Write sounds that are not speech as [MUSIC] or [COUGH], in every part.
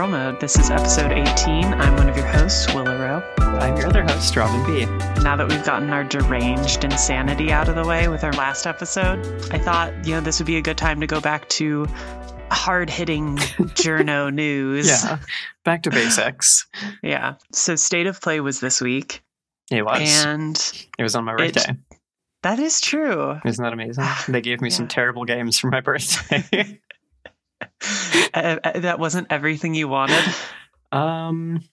Girl Mode. This is episode 18. I'm one of your hosts, Willow Rowe. I'm your other host, Robin B. Now that we've gotten our deranged insanity out of the way with our last episode, I thought, you know, this would be a good time to go back to hard hitting [LAUGHS] journo news. Yeah, back to basics. Yeah. So, State of Play was this week. It was. And it was on my it- birthday. that is true. Isn't that amazing? They gave me some terrible games for my birthday. [LAUGHS] [LAUGHS] Uh, uh, that wasn't everything you wanted. um,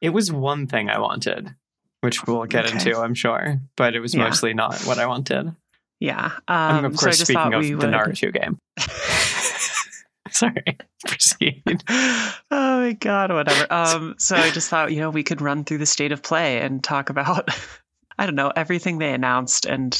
it was one thing I wanted, which we'll get Okay. into, I'm sure, but it was Yeah. mostly not what I wanted. Yeah. I'm Um, of so I course just speaking of the would. Naruto game. [LAUGHS] [LAUGHS] Sorry, proceed. oh my god, whatever. Um, so I just thought, you know, we could run through the state of play and talk about, I don't know, everything they announced and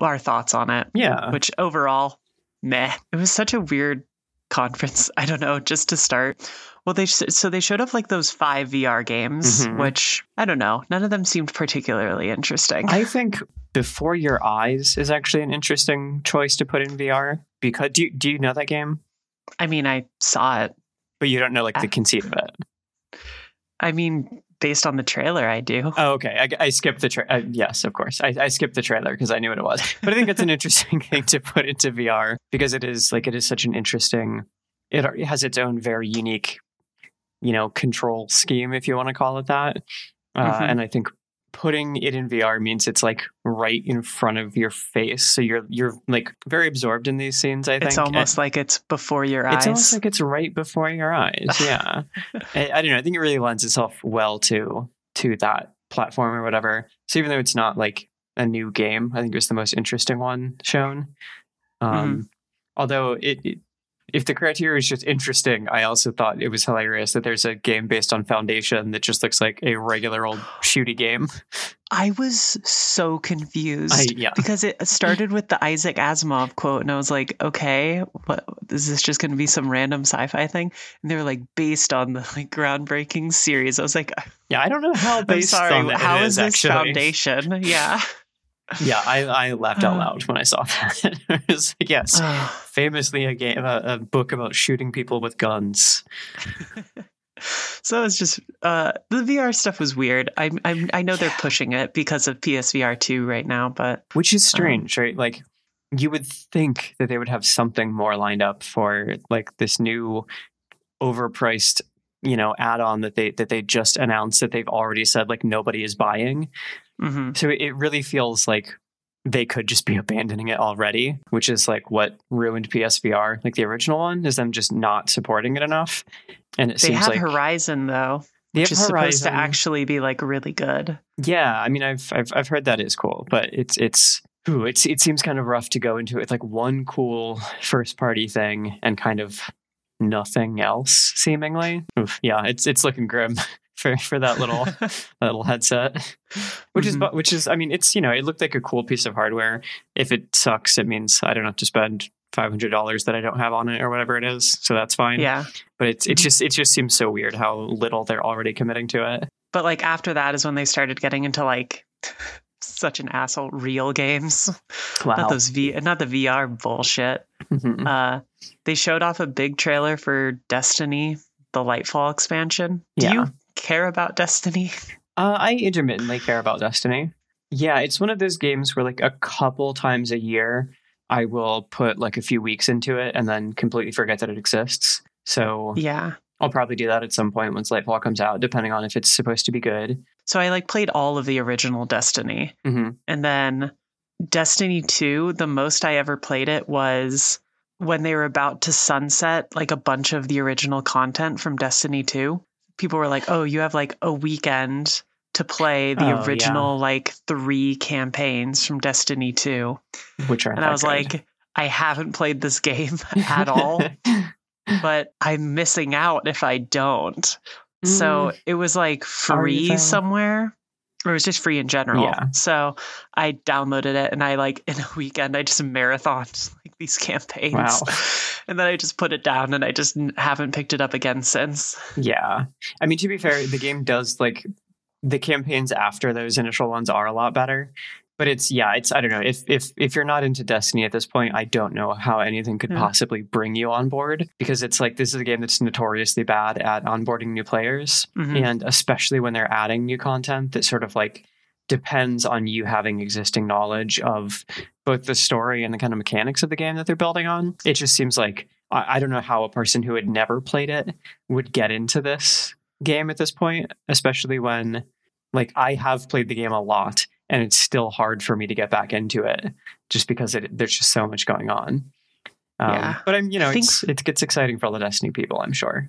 our thoughts on it. Yeah, Which overall, meh. It was such a weird conference. [LAUGHS] I don't know. Just to start, well, they so they showed up like those five VR games, Mhm. which I don't know. None of them seemed particularly interesting. I think Before Your Eyes is actually an interesting choice to put in VR because do you, do you know that game? I mean, I saw it. But you don't know like the conceit of it. I mean, based on the trailer, I do. [LAUGHS] Oh, okay. I, I skipped the trailer. Uh, yes, of course. I, I skipped the trailer because I knew what it was. But I think that's an interesting [LAUGHS] thing to put into VR because it is like it is such an interesting. It it has its own very unique, you know, control scheme if you want to call it that. Uh, Mhm. And I think putting it in VR means it's like right in front of your face, so you're you're like very absorbed in these scenes. I think It's almost like it's before your it's eyes. It's almost like it's right before your eyes. [LAUGHS] Yeah, I, I don't know. I think it really lends itself well to to that platform or whatever. So even though it's not like a new game, I think it was the most interesting one shown. Um, Although it, it, if the criteria is just interesting, I also thought it was hilarious that there's a game based on Foundation that just looks like a regular old shooty game. I was so confused. I, yeah, because it started with the Isaac Asimov quote, and I was like, "Okay, what is this? Just going to be some random sci-fi thing?" And they were like, "Based on the like groundbreaking series." I was like, yeah. I don't know how [LAUGHS] "I'm sorry, on that how it is this actually. foundation?" Yeah, Yeah, I, I laughed out loud when I saw that. [LAUGHS] it was like, yes, [SIGHS] famously a game, a, a book about shooting people with guns. [LAUGHS] so it's just uh, the VR stuff was weird. I I, I know they're pushing it because of PSVR two right now, but which Um, is strange, right? Like you would think that they would have something more lined up for like this new overpriced, you know, add-on that they that they just announced that they've already said like nobody is buying. Mhm. So it really feels like they could just be abandoning it already, which is like what ruined PSVR, like the original one, is them just not supporting it enough. And it they seems have like Horizon though, they which is supposed to actually be like really good. Yeah, I mean, I've I've I've heard that is cool, but it's it's ooh, it's it seems kind of rough to go into it with like one cool first party thing and kind of nothing else seemingly. Oof, yeah, it's it's looking grim [LAUGHS] for for that little [LAUGHS] that little headset, which is Mhm. bu- which is I mean, it's you know, it looked like a cool piece of hardware. If it sucks, it means I don't have to spend five hundred dollars that I don't have on it or whatever it is, so that's fine. yeah. but it's it Mhm. just it just seems so weird how little they're already committing to it. But like after that is when they started getting into like [LAUGHS] such an asshole real games. Wow. Not those V not the VR bullshit. Mhm. Uh they showed off a big trailer for Destiny, the Lightfall expansion. Do Yeah. you care about Destiny? Uh, I intermittently care about Destiny. Yeah, it's one of those games where like a couple times a year I will put like a few weeks into it and then completely forget that it exists. So Yeah. I'll probably do that at some point once Lightfall comes out, depending on if it's supposed to be good. So I like played all of the original Destiny. hmm And then Destiny 2, the most I ever played it was when they were about to sunset like a bunch of the original content from Destiny 2. People were like, "Oh, you have like a weekend to play the Oh, yeah. original like 3 campaigns from Destiny 2." Which are And I was like, "I haven't played this game [LAUGHS] at all, [LAUGHS] but I'm missing out if I don't." So it was like Mm. Free somewhere. Or it was just free in general. Yeah. So I downloaded it and I like in a weekend I just marathoned like these campaigns. Wow. [LAUGHS] And then I just put it down and I just haven't picked it up again since. yeah. I mean, to be fair, the game does like the campaigns after those initial ones are a lot better. But it's yeah, it's I don't know if if if you're not into Destiny at this point, I don't know how anything could Yeah. possibly bring you on board because it's like this is a game that's notoriously bad at onboarding new players, Mhm. and especially when they're adding new content that sort of like depends on you having existing knowledge of both the story and the kind of mechanics of the game that they're building on. It just seems like I, I don't know how a person who had never played it would get into this game at this point, especially when like I have played the game a lot and it's still hard for me to get back into it just because it, there's just so much going on. Um, Yeah. But I'm, you know, think- it's, it gets exciting for all the Destiny people, I'm sure.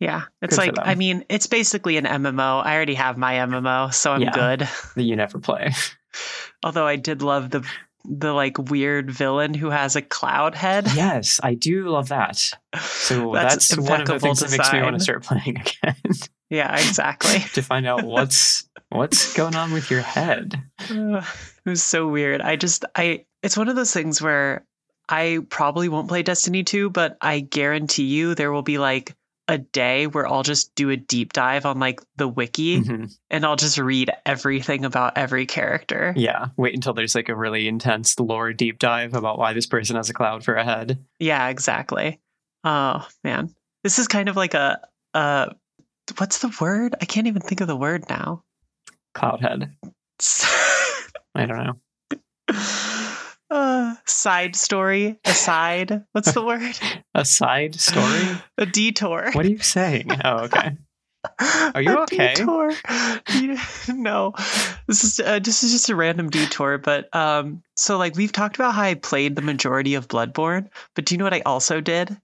Yeah. It's Good like. I mean, it's basically an MMO. I already have my MMO, so I'm Yeah. good. [LAUGHS] That you never play. [LAUGHS] Although I did love the the like weird villain who has a cloud head. yes, I do love that. So [LAUGHS] that's, one of the things that makes me want to start playing again Yeah, exactly. to find out what's what's going on with your head. Uh, it was so weird. I just I it's one of those things where I probably won't play Destiny 2, but I guarantee you there will be like a day where I'll just do a deep dive on like the wiki Mhm. and I'll just read everything about every character. Yeah, wait until there's like a really intense lore deep dive about why this person has a cloud for a head. Yeah, exactly. Oh man. This is kind of like a uh what's the word? I can't even think of the word now. Cloud head. I don't know. [LAUGHS] uh, side story, aside. What's the word? [LAUGHS] A side story? a detour. What are you saying? Oh, okay. [LAUGHS] Are you A okay? Detour. No, this is uh, this is just a random detour. But um, so like we've talked about how I played the majority of Bloodborne, but do you know what I also did?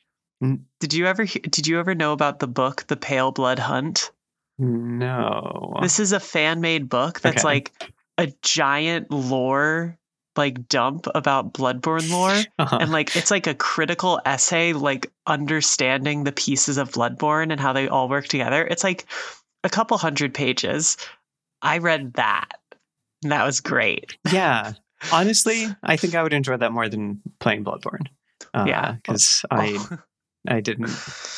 Mm. Did you ever did you ever know about the book The Paleblood Hunt? No. This is a fan made book that's Okay. like a giant lore like dump about Bloodborne lore. [LAUGHS] Uh-huh. and like it's like a critical essay like understanding the pieces of bloodborne and how they all work together it's like a couple hundred pages i read that and that was great yeah. [LAUGHS] Honestly, I think I would enjoy that more than playing Bloodborne. Uh, Yeah. because I [LAUGHS] I didn't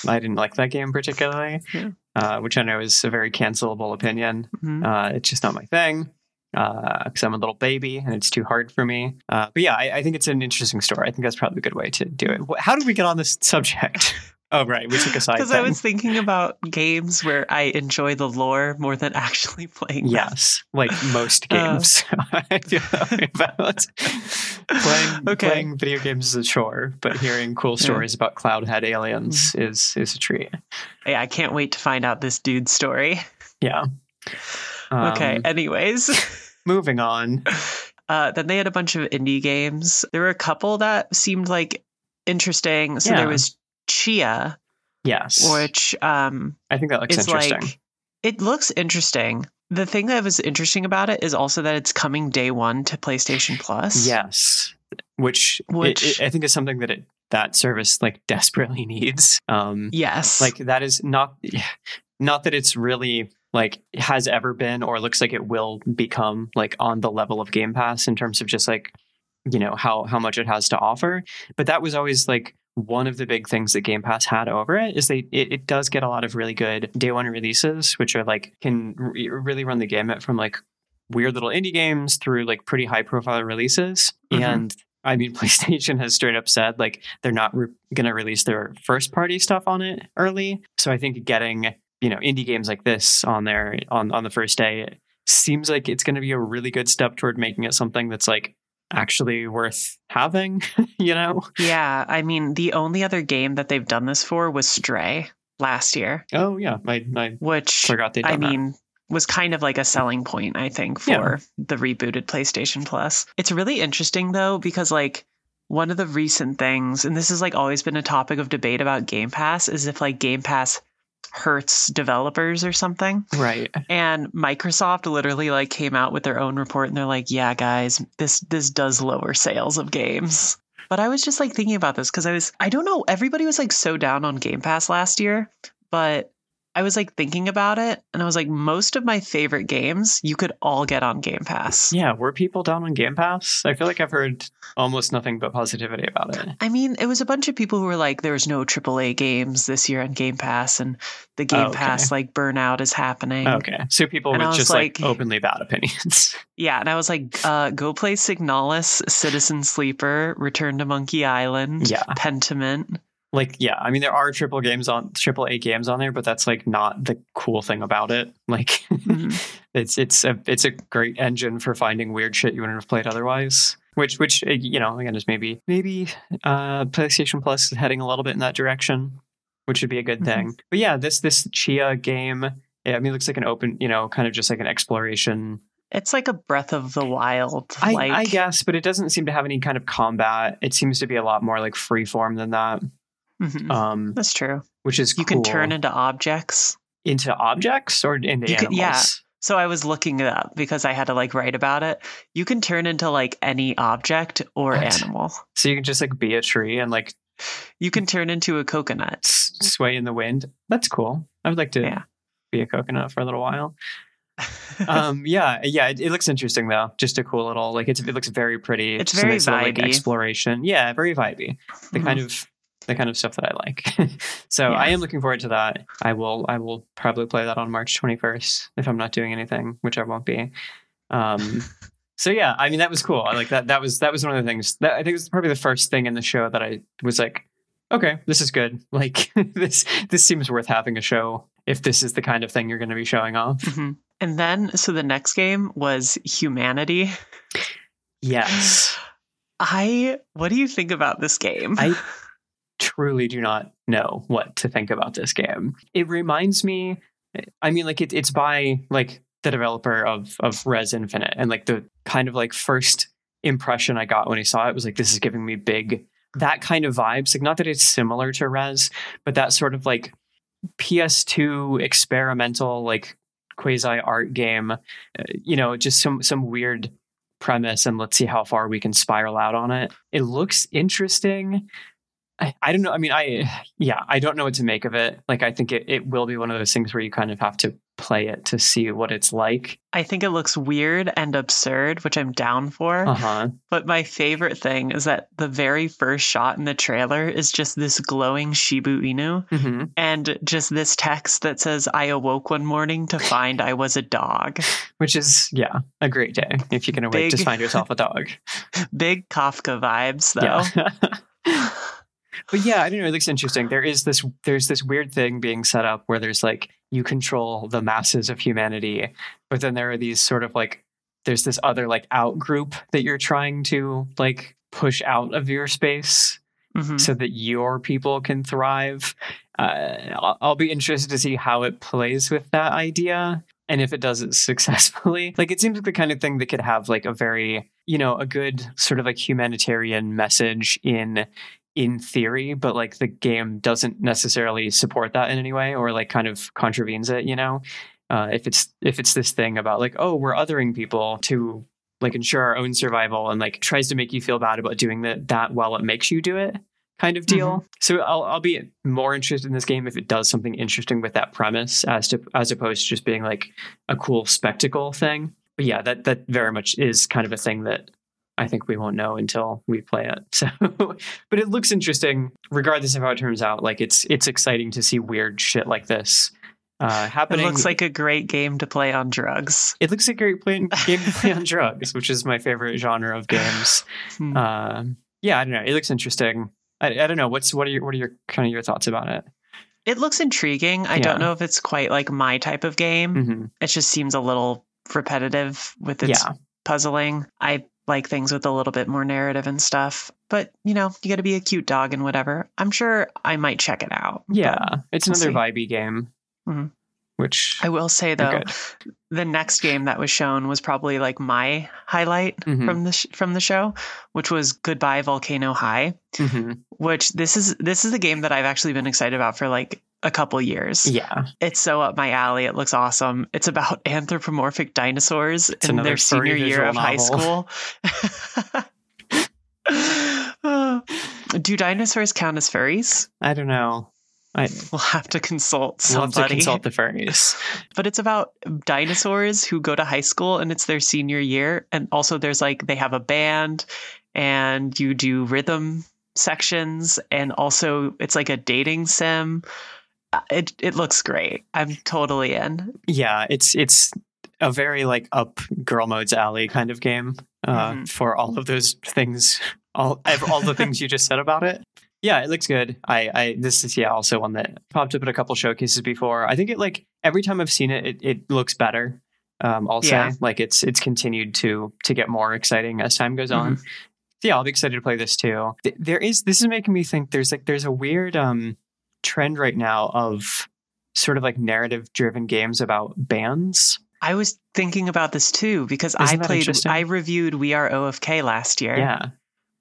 I didn't like that game particularly. Yeah. Uh, which I know is a very cancelable opinion. Mhm. Uh, it's just not my thing because I'm a little baby and it's too hard for me. Uh, but yeah, I, I think it's an interesting story. I think that's probably a good way to do it. How did we get on this subject? [LAUGHS] oh, right. We took a side [LAUGHS] because i was thinking about games where i enjoy the lore more than [LAUGHS] actually playing them. Yes, like most Uh. games. I feel that way about playing [LAUGHS] Okay. playing video games is a chore, but hearing cool stories about cloudhead aliens Mm-hmm. is is a treat. yeah i can't wait to find out this dude's story Yeah. Um, okay anyways Moving on. Uh, then they had a bunch of indie games. There were a couple that seemed like interesting. So Yeah. there was Tchia, Yes. which um, I think that looks interesting. like it looks interesting. The thing that was interesting about it is also that it's coming day one to PlayStation Plus. yes. Which, it- Which- it- I think is something that it that service like desperately [LAUGHS] needs. Um, Yes. like that is not not that it's really like has ever been or looks like it will become like on the level of game pass in terms of just like you know how how much it has to offer but that was always like one of the big things that game pass had over it is they it, it does get a lot of really good day one releases which are like can re- really run the gamut from like weird little indie games through like pretty high profile releases Mhm. and I mean, [LAUGHS] PlayStation has straight up said like they're not re- going to release their first party stuff on it early. So I think getting you know indie games like this on there on on the first day seems like it's going to be a really good step toward making it something that's like actually worth having. [LAUGHS] you know? yeah. I mean, the only other game that they've done this for was Stray last year, Oh yeah, I I which forgot they. I mean, was kind of like a selling point, I think, for Yeah. the rebooted PlayStation Plus. It's really interesting though, because like one of the recent things, and this has like always been a topic of debate about Game Pass, is if like Game Pass hurts developers or something. right. And Microsoft literally like came out with their own report and they're like, yeah, guys, this this does lower sales of games. But I was just like thinking about this because I was I don't know, everybody was like so down on Game Pass last year, but I was like thinking about it and I was like, most of my favorite games you could all get on Game Pass. Yeah, were people down on Game Pass? I feel like I've heard almost nothing but positivity about it. I mean, it was a bunch of people who were like, there's no AAA games this year on Game Pass, and the Game Oh, okay. Pass like burnout is happening. Okay, so people And with just like, like- openly bad opinions. [LAUGHS] Yeah, and I was like, uh, go play Signalis, Citizen Sleeper, Return to Monkey Island, yeah, Pentiment. Like yeah. I mean, there are triple games on triple A games on there, but that's like not the cool thing about it. [LAUGHS] Like, Mhm. it's it's a it's a great engine for finding weird shit you wouldn't have played otherwise. Which which uh, you know again is maybe maybe uh, PlayStation Plus is heading a little bit in that direction, which would be a good Mhm. thing. But yeah, this this Tchia game. Yeah, I mean, it looks like an open, you know, kind of just like an exploration It's like a Breath of the Wild. I, like, I guess, but it doesn't seem to have any kind of combat. It seems to be a lot more like free form than that, Mhm. um, That's true. which is You can turn into objects. into objects or into You can- animals. yeah. So I was looking it up because I had to like write about it. You can turn into like any object or What? animal. So you can just like be a tree and like You can turn into a coconut. s- sway in the wind. That's cool. I would like to Yeah. be a coconut for a little while. [LAUGHS] um, yeah, yeah. It, it looks interesting though. Just a cool little like it's, it looks very pretty. It's Just very nice little, like, vibey. exploration. Yeah, very vibey. the kind of the kind of stuff that I like. [LAUGHS] so. I am looking forward to that. I will I will probably play that on March 21st if I'm not doing anything, which I won't be. Um [LAUGHS] so yeah, I mean that was cool. I like that that was that was one of the things that I think it was probably the first thing in the show that I was like, okay, this is good. [LAUGHS] Like this this seems worth having a show if this is the kind of thing you're going to be showing off. Mhm. And then, so the next game was Humanity. Yes. [GASPS] I, what do you think about this game? I truly do not know what to think about this game. It reminds me, I mean, like it, it's by like the developer of of Rez Infinite, and like the kind of like first impression I got when I saw it was like this is giving me big that kind of vibes. Like not that it's similar to Res, but that sort of like PS2 experimental like quasi art game. Uh, you know, just some some weird premise and let's see how far we can spiral out on it. It looks interesting. I, I don't know. I mean, I yeah, I don't know what to make of it. Like, I think it, it will be one of those things where you kind of have to play it to see what it's like. I think it looks weird and absurd, which I'm down for. Uh huh. But my favorite thing is that the very first shot in the trailer is just this glowing Shiba Inu hmm and just this text that says, I awoke one morning to find I was a dog. [LAUGHS] Which is yeah, a great day if you can awake to Big- find yourself a dog. [LAUGHS] Big Kafka vibes, though. Yeah. [LAUGHS] but yeah, I don't know. It looks interesting. There is this there's this weird thing being set up where there's like you control the masses of humanity, but then there are these sort of like there's this other like out group that you're trying to like push out of your space Mhm. so that your people can thrive. Uh, I'll, I'll be interested to see how it plays with that idea and if it does it [LAUGHS] successfully. Like it seems like the kind of thing that could have like a very, you know, a good sort of like humanitarian message in in theory, but like the game doesn't necessarily support that in any way or like kind of contravenes it, you know. Uh, if it's if it's this thing about like oh we're othering people to like ensure our own survival and like tries to make you feel bad about doing that that while it makes you do it kind of deal. So I'll I'll be more interested in this game if it does something interesting with that premise as to as opposed to just being like a cool spectacle thing. But yeah, that that very much is kind of a thing that I think we won't know until we play it. [LAUGHS] So but it looks interesting regardless of how it turns out. Like it's it's exciting to see weird shit like this uh It happening. looks like a great game to play on drugs. it looks like a great play- game to play on [LAUGHS] drugs, which is my favorite genre of games. Hmm. Um, yeah, I don't know. It looks interesting. I, I don't know. What's what are your what are your kind of your thoughts about it? It looks intriguing. I Yeah. don't know if it's quite like my type of game. hmm It just seems a little repetitive with its Yeah, puzzling. I like things with a little bit more narrative and stuff. But, you know, you got to be a cute dog and whatever. I'm sure I might check it out. yeah. It's another see. vibey game, Mhm. which I will say though, the next game that was shown was probably like my highlight Mhm. from the sh- from the show, which was Goodbye Volcano High. Mhm. Which this is this is a game that I've actually been excited about for like a couple years. yeah, It's so up my alley. It looks awesome. It's about [LAUGHS] anthropomorphic dinosaurs in their senior year of high school. [LAUGHS] Do dinosaurs count as furries? I don't know. I We'll have to consult we'll have to somebody. consult the furries. [LAUGHS] but it's about dinosaurs who go to high school and it's their senior year. And also, there's like they have a band and you do rhythm sections. And also, it's like a dating sim. It, it looks great. I'm totally in. Yeah, it's it's a very like up girl mode's alley kind of game uh, Mhm. for all of those things, all all the things you just said about it. Yeah, it looks good. I, I this is yeah also one that popped up at a couple showcases before. I think it like every time I've seen it, it, it looks better. Um, I'll Yeah. like it's it's continued to to get more exciting as time goes on. So, yeah, I'll be excited to play this too. There is this is making me think there's like there's a weird um trend right now of sort of like narrative driven games about bands. I was thinking about this too because Isn't I played. I reviewed We Are OFK last year. Yeah.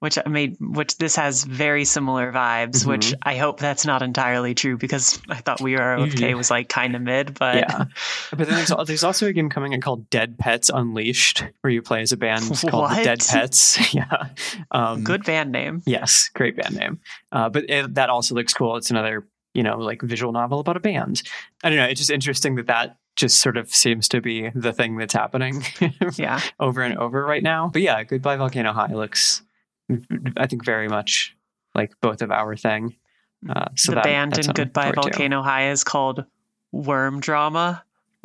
Which I made which this has very similar vibes Mm-hmm. which i hope that's not entirely true because i thought we are okay was like kind of mid but Yeah. But then there's, there's also a game coming out called Dead Pets Unleashed, where you play as a band [LAUGHS] called the Dead Pets. [LAUGHS] yeah. Um, good band name Yes, great band name. Uh, but it, that also looks cool. It's another, you know, like visual novel about a band. I don't know. It's just interesting that that just sort of seems to be the thing that's happening [LAUGHS] yeah over and over right now. But yeah, Goodbye Volcano High looks, I think, very much like both of our thing. Uh, so the that- band in goodbye look forward volcano high is called worm drama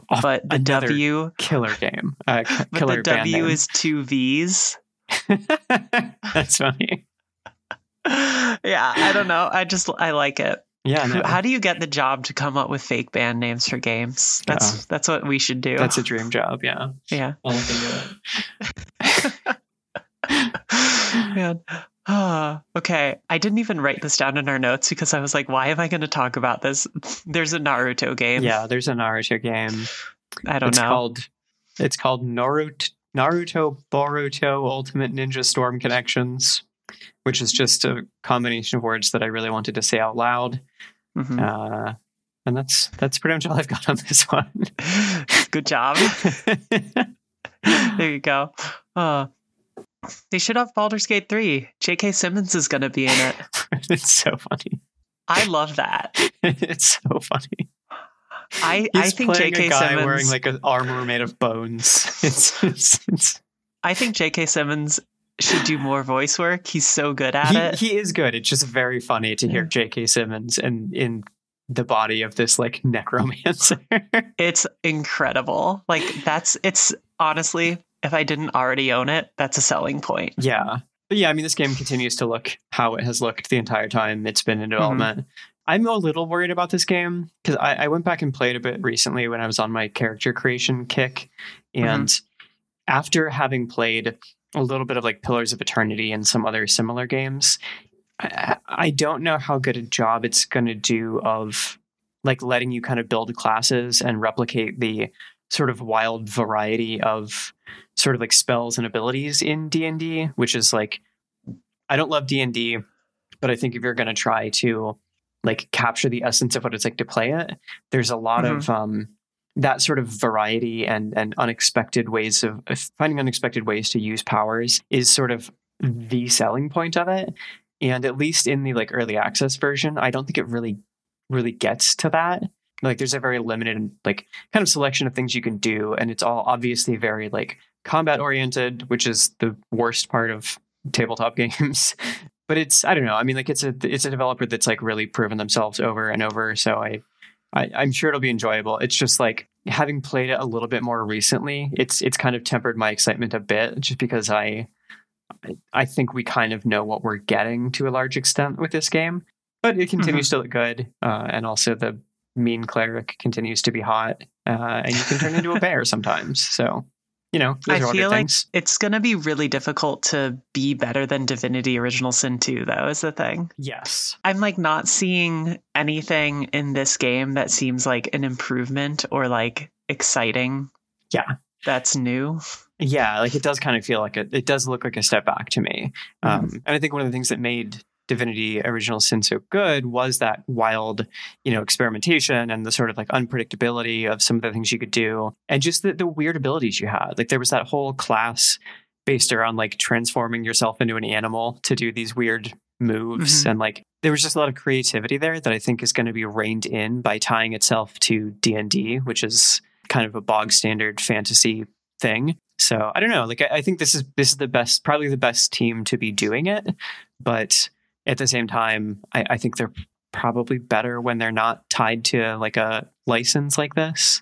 Oh, but the w killer game. Uh, [LAUGHS] k- but killer the band w name. is two v's [LAUGHS] That's funny. [LAUGHS] yeah i don't know i just i like it Yeah, no, how do you get the job to come up with fake band names for games that's Yeah. that's what we should do that's a dream job. Yeah, yeah [LAUGHS] Man. Ah, [SIGHS] okay. I didn't even write this down in our notes because I was like, why am I going to talk about this? [LAUGHS] There's a Naruto game. Yeah, there's a Naruto game. I don't it's know. called it's called Naruto Naruto Boruto Ultimate Ninja Storm Connections, which is just a combination of words that I really wanted to say out loud. Mhm. Uh, and that's that's pretty much all I've got on this one. [LAUGHS] Good job. there you go. Uh, they should have Baldur's Gate 3. J.K. Simmons is going to be in it. [LAUGHS] it's so funny. I love that. [LAUGHS] It's so funny. I, I think J.K. a guy Simmons. wearing like an armor made of bones. [LAUGHS] It's, it's, it's I think J.K. Simmons should do more voice work. He's so good at he, it. he is good. It's just very funny to hear. J.K. Simmons and in the body of this like necromancer. It's incredible. Like that's it's honestly, if I didn't already own it, that's a selling point. yeah, but yeah, I mean, this game continues to look how it has looked the entire time it's been in Mm-hmm. development. I'm a little worried about this game because I, I went back and played a bit recently when I was on my character creation kick, Mm-hmm. and after having played a little bit of like Pillars of Eternity and some other similar games, I, I don't know how good a job it's going to do of like letting you kind of build classes and replicate the sort of wild variety of sort of like spells and abilities in D&D, which is like I don't love D&D, but I think if you're going to try to like capture the essence of what it's like to play it, there's a lot of um that sort of variety and and unexpected ways of of finding unexpected ways to use powers is sort of the selling point of it. And at least in the like early access version, I don't think it really really gets to that. Like there's a very limited like kind of selection of things you can do, and it's all obviously very like combat oriented, which is the worst part of tabletop [LAUGHS] games. but it's I don't know. I mean, like it's a it's a developer that's like really proven themselves over and over. So I, I I'm sure it'll be enjoyable. It's just like having played it a little bit more recently. It's it's kind of tempered my excitement a bit, just because I I- I think we kind of know what we're getting to a large extent with this game. But it continues to look good, uh, and also the mean cleric continues to be hot, uh, and you can turn into a bear sometimes. So you know, I feel like things. it's going to be really difficult to be better than Divinity Original Sin 2, though, is the thing. Yes. I'm like not seeing anything in this game that seems like an improvement or like exciting. Yeah. That's new. Yeah, like it does kind of feel like a, it does look like a step back to me. Um, and I think one of the things that made Divinity Original Sin so good was that wild, you know, experimentation and the sort of like unpredictability of some of the things you could do, and just the, the weird abilities you had. Like there was that whole class based around like transforming yourself into an animal to do these weird moves Mhm. and like there was just a lot of creativity there that I think is going to be reined in by tying itself to D&D, which is kind of a bog standard fantasy thing. So I don't know. Like I, I think this is this is the best, probably the best team to be doing it. But at the same time, I, I think they're probably better when they're not tied to like a license like this.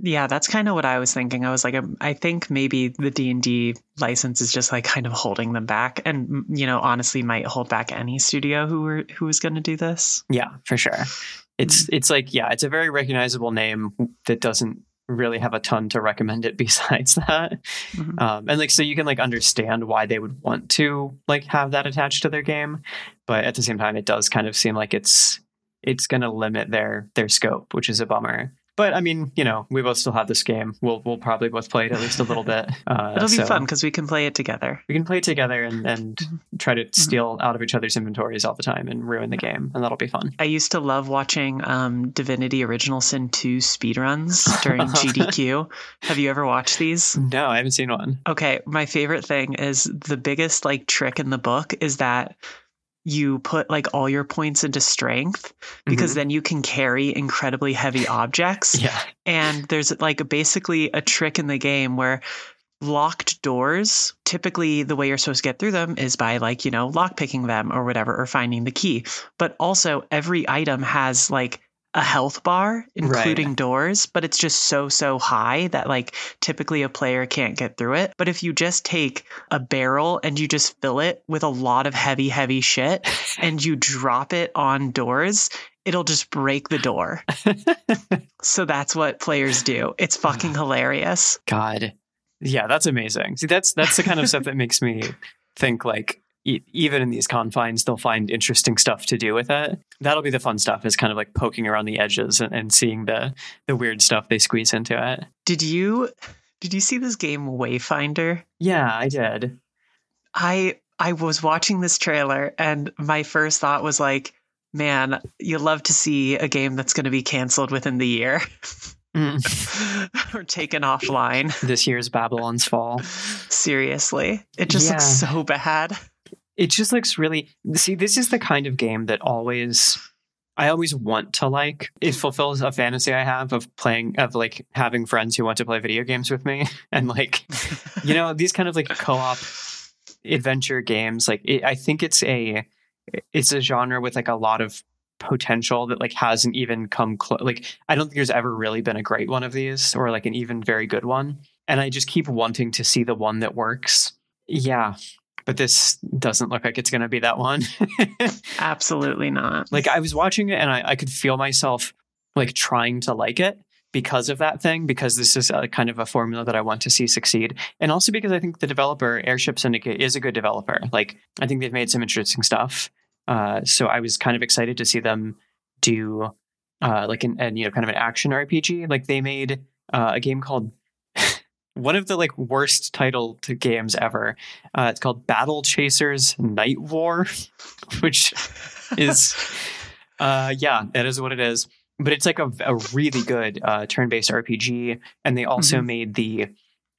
Yeah, that's kind of what I was thinking. I was like, um, I think maybe the D and D license is just like kind of holding them back, and mm, you know, honestly, might hold back any studio who were who was going to do this. Yeah, for sure. It's it's like yeah, it's a very recognizable name that doesn't really have a ton to recommend it [LAUGHS] besides that. Mhm. Um, and like so you can like understand why they would want to like have that attached to their game, but at the same time it does kind of seem like it's it's going to limit their their scope, which is a bummer. But I mean, you know, we both still have this game. We'll we'll probably both play it at least a little bit. [LAUGHS] Uh, It'll be so fun because we can play it together. We can play it together and and Mhm. try to steal out of each other's inventories all the time and ruin the game, and that'll be fun. I used to love watching um, Divinity Original Sin 2 speedruns [LAUGHS] during GDQ. [LAUGHS] Have you ever watched these? No, I haven't seen one. Okay, my favorite thing is the biggest like trick in the book is that you put like all your points into strength because Mhm. then you can carry incredibly heavy objects. yeah, And there's like basically a trick in the game where locked doors, typically the way you're supposed to get through them is by like, you know, lockpicking them or whatever or finding the key. But also every item has like a health bar, including doors, but it's just so, so high that like typically a player can't get through it. But if you just take a barrel and you just fill it with a lot of heavy, heavy shit [LAUGHS] and you drop it on doors, it'll just break the door. [LAUGHS] So that's what players do. It's fucking [SIGHS] hilarious. God, yeah, that's amazing. See, that's that's the kind of stuff that makes me think like e- even in these confines, they'll find interesting stuff to do with it. That'll be the fun stuff. Is kind of like poking around the edges and, and seeing the the weird stuff they squeeze into it. Did you did you see this game Wayfinder? Yeah, I did. I I was watching this trailer and my first thought was like, man, you love to see a game that's going to be canceled within the year Mm. [LAUGHS] or taken offline. This year's Babylon's Fall. Seriously. It just looks so bad. It just looks really see this is the kind of game that always i always want to like. It fulfills a fantasy i have of playing of like having friends who want to play video games with me [LAUGHS] and like [LAUGHS] you know these kind of like co-op adventure games like it, i think it's a it's a genre with like a lot of potential that like hasn't even come close like i don't think there's ever really been a great one of these or like an even very good one. And i just keep wanting to see the one that works. Yeah but this doesn't look like it's going to be that one. [LAUGHS] Absolutely not. like i was watching it and I, I could feel myself like trying to like it because of that thing because this is a kind of a formula that i want to see succeed. And also because i think the developer airship syndicate is a good developer. Like i think they've made some interesting stuff. Uh, so i was kind of excited to see them do uh, like an, an you know kind of an action rpg like they made uh, a game called one of the like worst titled games ever uh, it's called battle chasers night war [LAUGHS] which is [LAUGHS] uh yeah that is what it is but it's like a, a really good uh turn-based rpg and they also Mhm. made the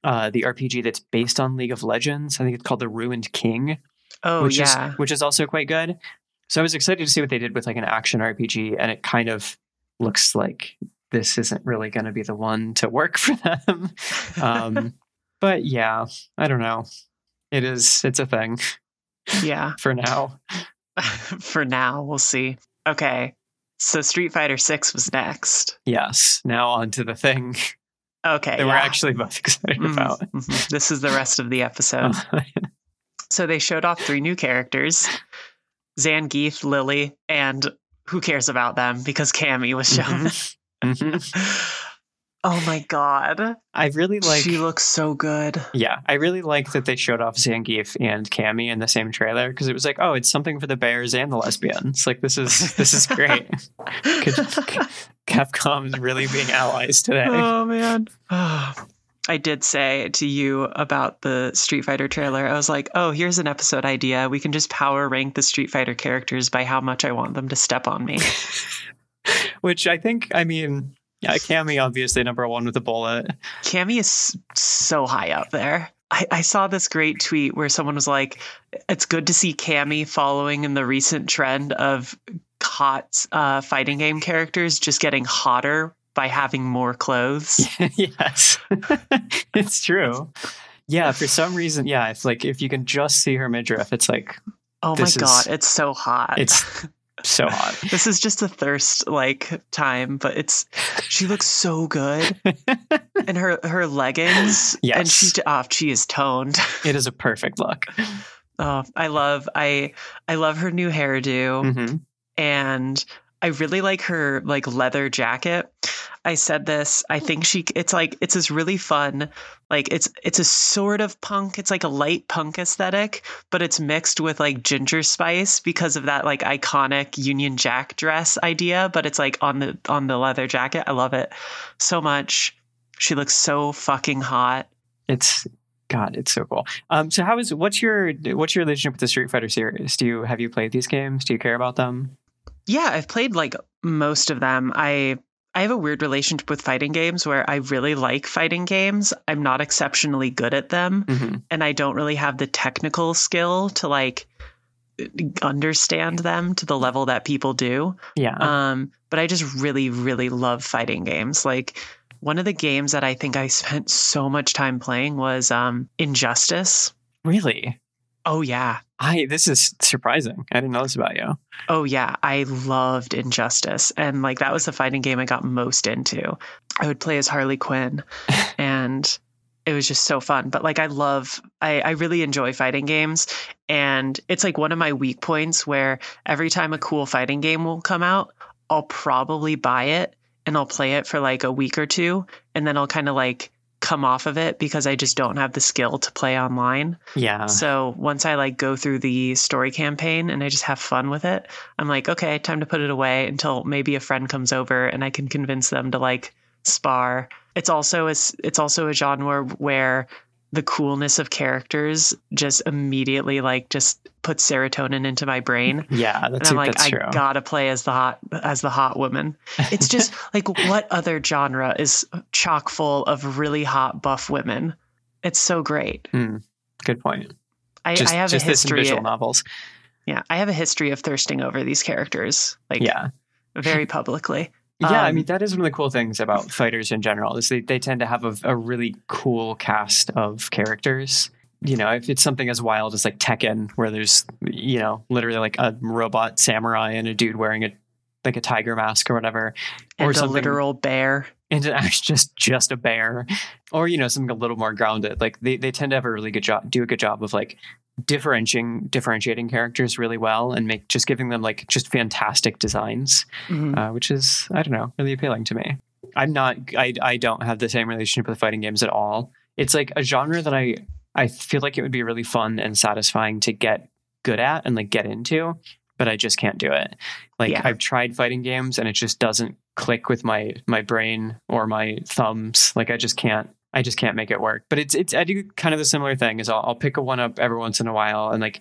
uh the rpg that's based on league of legends i think it's called the ruined king Oh which yeah. is which is also quite good so i was excited to see what they did with like an action rpg and it kind of looks like this isn't really going to be the one to work [LAUGHS] for them um but yeah i don't know it is it's a thing yeah. [LAUGHS] for now [LAUGHS] For now, we'll see. Okay. So Street Fighter 6 was next. yes now on to the thing Okay. that we're actually both excited Mhm, about mhm. This is the rest of the episode. So they showed off three new characters Zangief, Lily, and who cares about them because Cammy was shown. Mhm. oh my god. I really like she looks so good. Yeah, I really like that they showed off Zangief and Cammy in the same trailer because it was like, oh, it's something for the bears and the lesbians. Like this is this is great. [LAUGHS] Could- Capcom is really being allies today. Oh man. [SIGHS] I did say to you about the Street Fighter trailer. I was like, "Oh, here's an episode idea. We can just power rank the Street Fighter characters by how much I want them to step on me." [LAUGHS] [LAUGHS] Which I think, I mean, yeah, Cammy obviously number one with a bullet. Cammy is so high up there. I, I saw this great tweet where someone was like, "It's good to see Cammy following in the recent trend of hot uh, fighting game characters just getting hotter by having more clothes." [LAUGHS] yes, [LAUGHS] it's true. Yeah, for some reason, yeah, it's like if you can just see her midriff, it's like, oh my god, it's so hot. It's so hot. [LAUGHS] this is just a thirst like time, but it's she looks so good, [LAUGHS] and her her leggings, yes, and she's off. Oh, she is toned. [LAUGHS] It is a perfect look. Oh, I love I I love her new hairdo, mm-hmm. and I really like her like leather jacket. I said this. I think she it's like it's this really fun like it's it's a sort of punk. It's like a light punk aesthetic, but it's mixed with like ginger spice because of that like iconic Union Jack dress idea, but it's like on the on the leather jacket. I love it so much. She looks so fucking hot. It's God, it's so cool. Um, so how is what's your what's your relationship with the Street Fighter series? Do you have you played these games? Do you care about them? Yeah, I've played like most of them. I I have a weird relationship with fighting games where I really like fighting games. I'm not exceptionally good at them mm-hmm. and I don't really have the technical skill to like understand them to the level that people do. Yeah. Um but I just really really love fighting games. Like one of the games that I think I spent so much time playing was um Injustice. Really? Oh yeah. I this is surprising. I didn't know this about you. Oh yeah, I loved Injustice, and like that was the fighting game I got most into. I would play as Harley Quinn, [LAUGHS] and it was just so fun. But like I love, I I really enjoy fighting games, and it's like one of my weak points where every time a cool fighting game will come out, I'll probably buy it and I'll play it for like a week or two, and then I'll kind of like come off of it because I just don't have the skill to play online. Yeah. So once I like go through the story campaign and I just have fun with it, I'm like, okay, time to put it away until maybe a friend comes over and I can convince them to like spar. It's also a, it's also a genre where the coolness of characters just immediately like just puts serotonin into my brain. Yeah, that's, and I'm like, I true. gotta play as the hot as the hot woman. It's just [LAUGHS] like what other genre is chock full of really hot buff women? It's so great. Mm, good point. I, just, I have just a history visual novels. Yeah, I have a history of thirsting over these characters. Like, yeah, very publicly. Yeah, Um, I mean that is one of the cool things about fighters in general is they, they tend to have a, a really cool cast of characters. You know, if it's something as wild as like Tekken, where there's you know literally like a robot samurai and a dude wearing a like a tiger mask or whatever, and or a literal bear. and [LAUGHS] it's actually just just a bear, or you know something a little more grounded. Like they they tend to have a really good job, do a good job of like differentiating differentiating characters really well and make just giving them like just fantastic designs Mhm. uh, which is I don't know really appealing to me. I'm not I I don't have the same relationship with fighting games at all. It's like a genre that I I feel like it would be really fun and satisfying to get good at and like get into, but I just can't do it. Like Yeah. I've tried fighting games and it just doesn't click with my my brain or my thumbs. Like I just can't I just can't make it work. But it's it's I do kind of the similar thing is I'll, I'll pick a one up every once in a while and like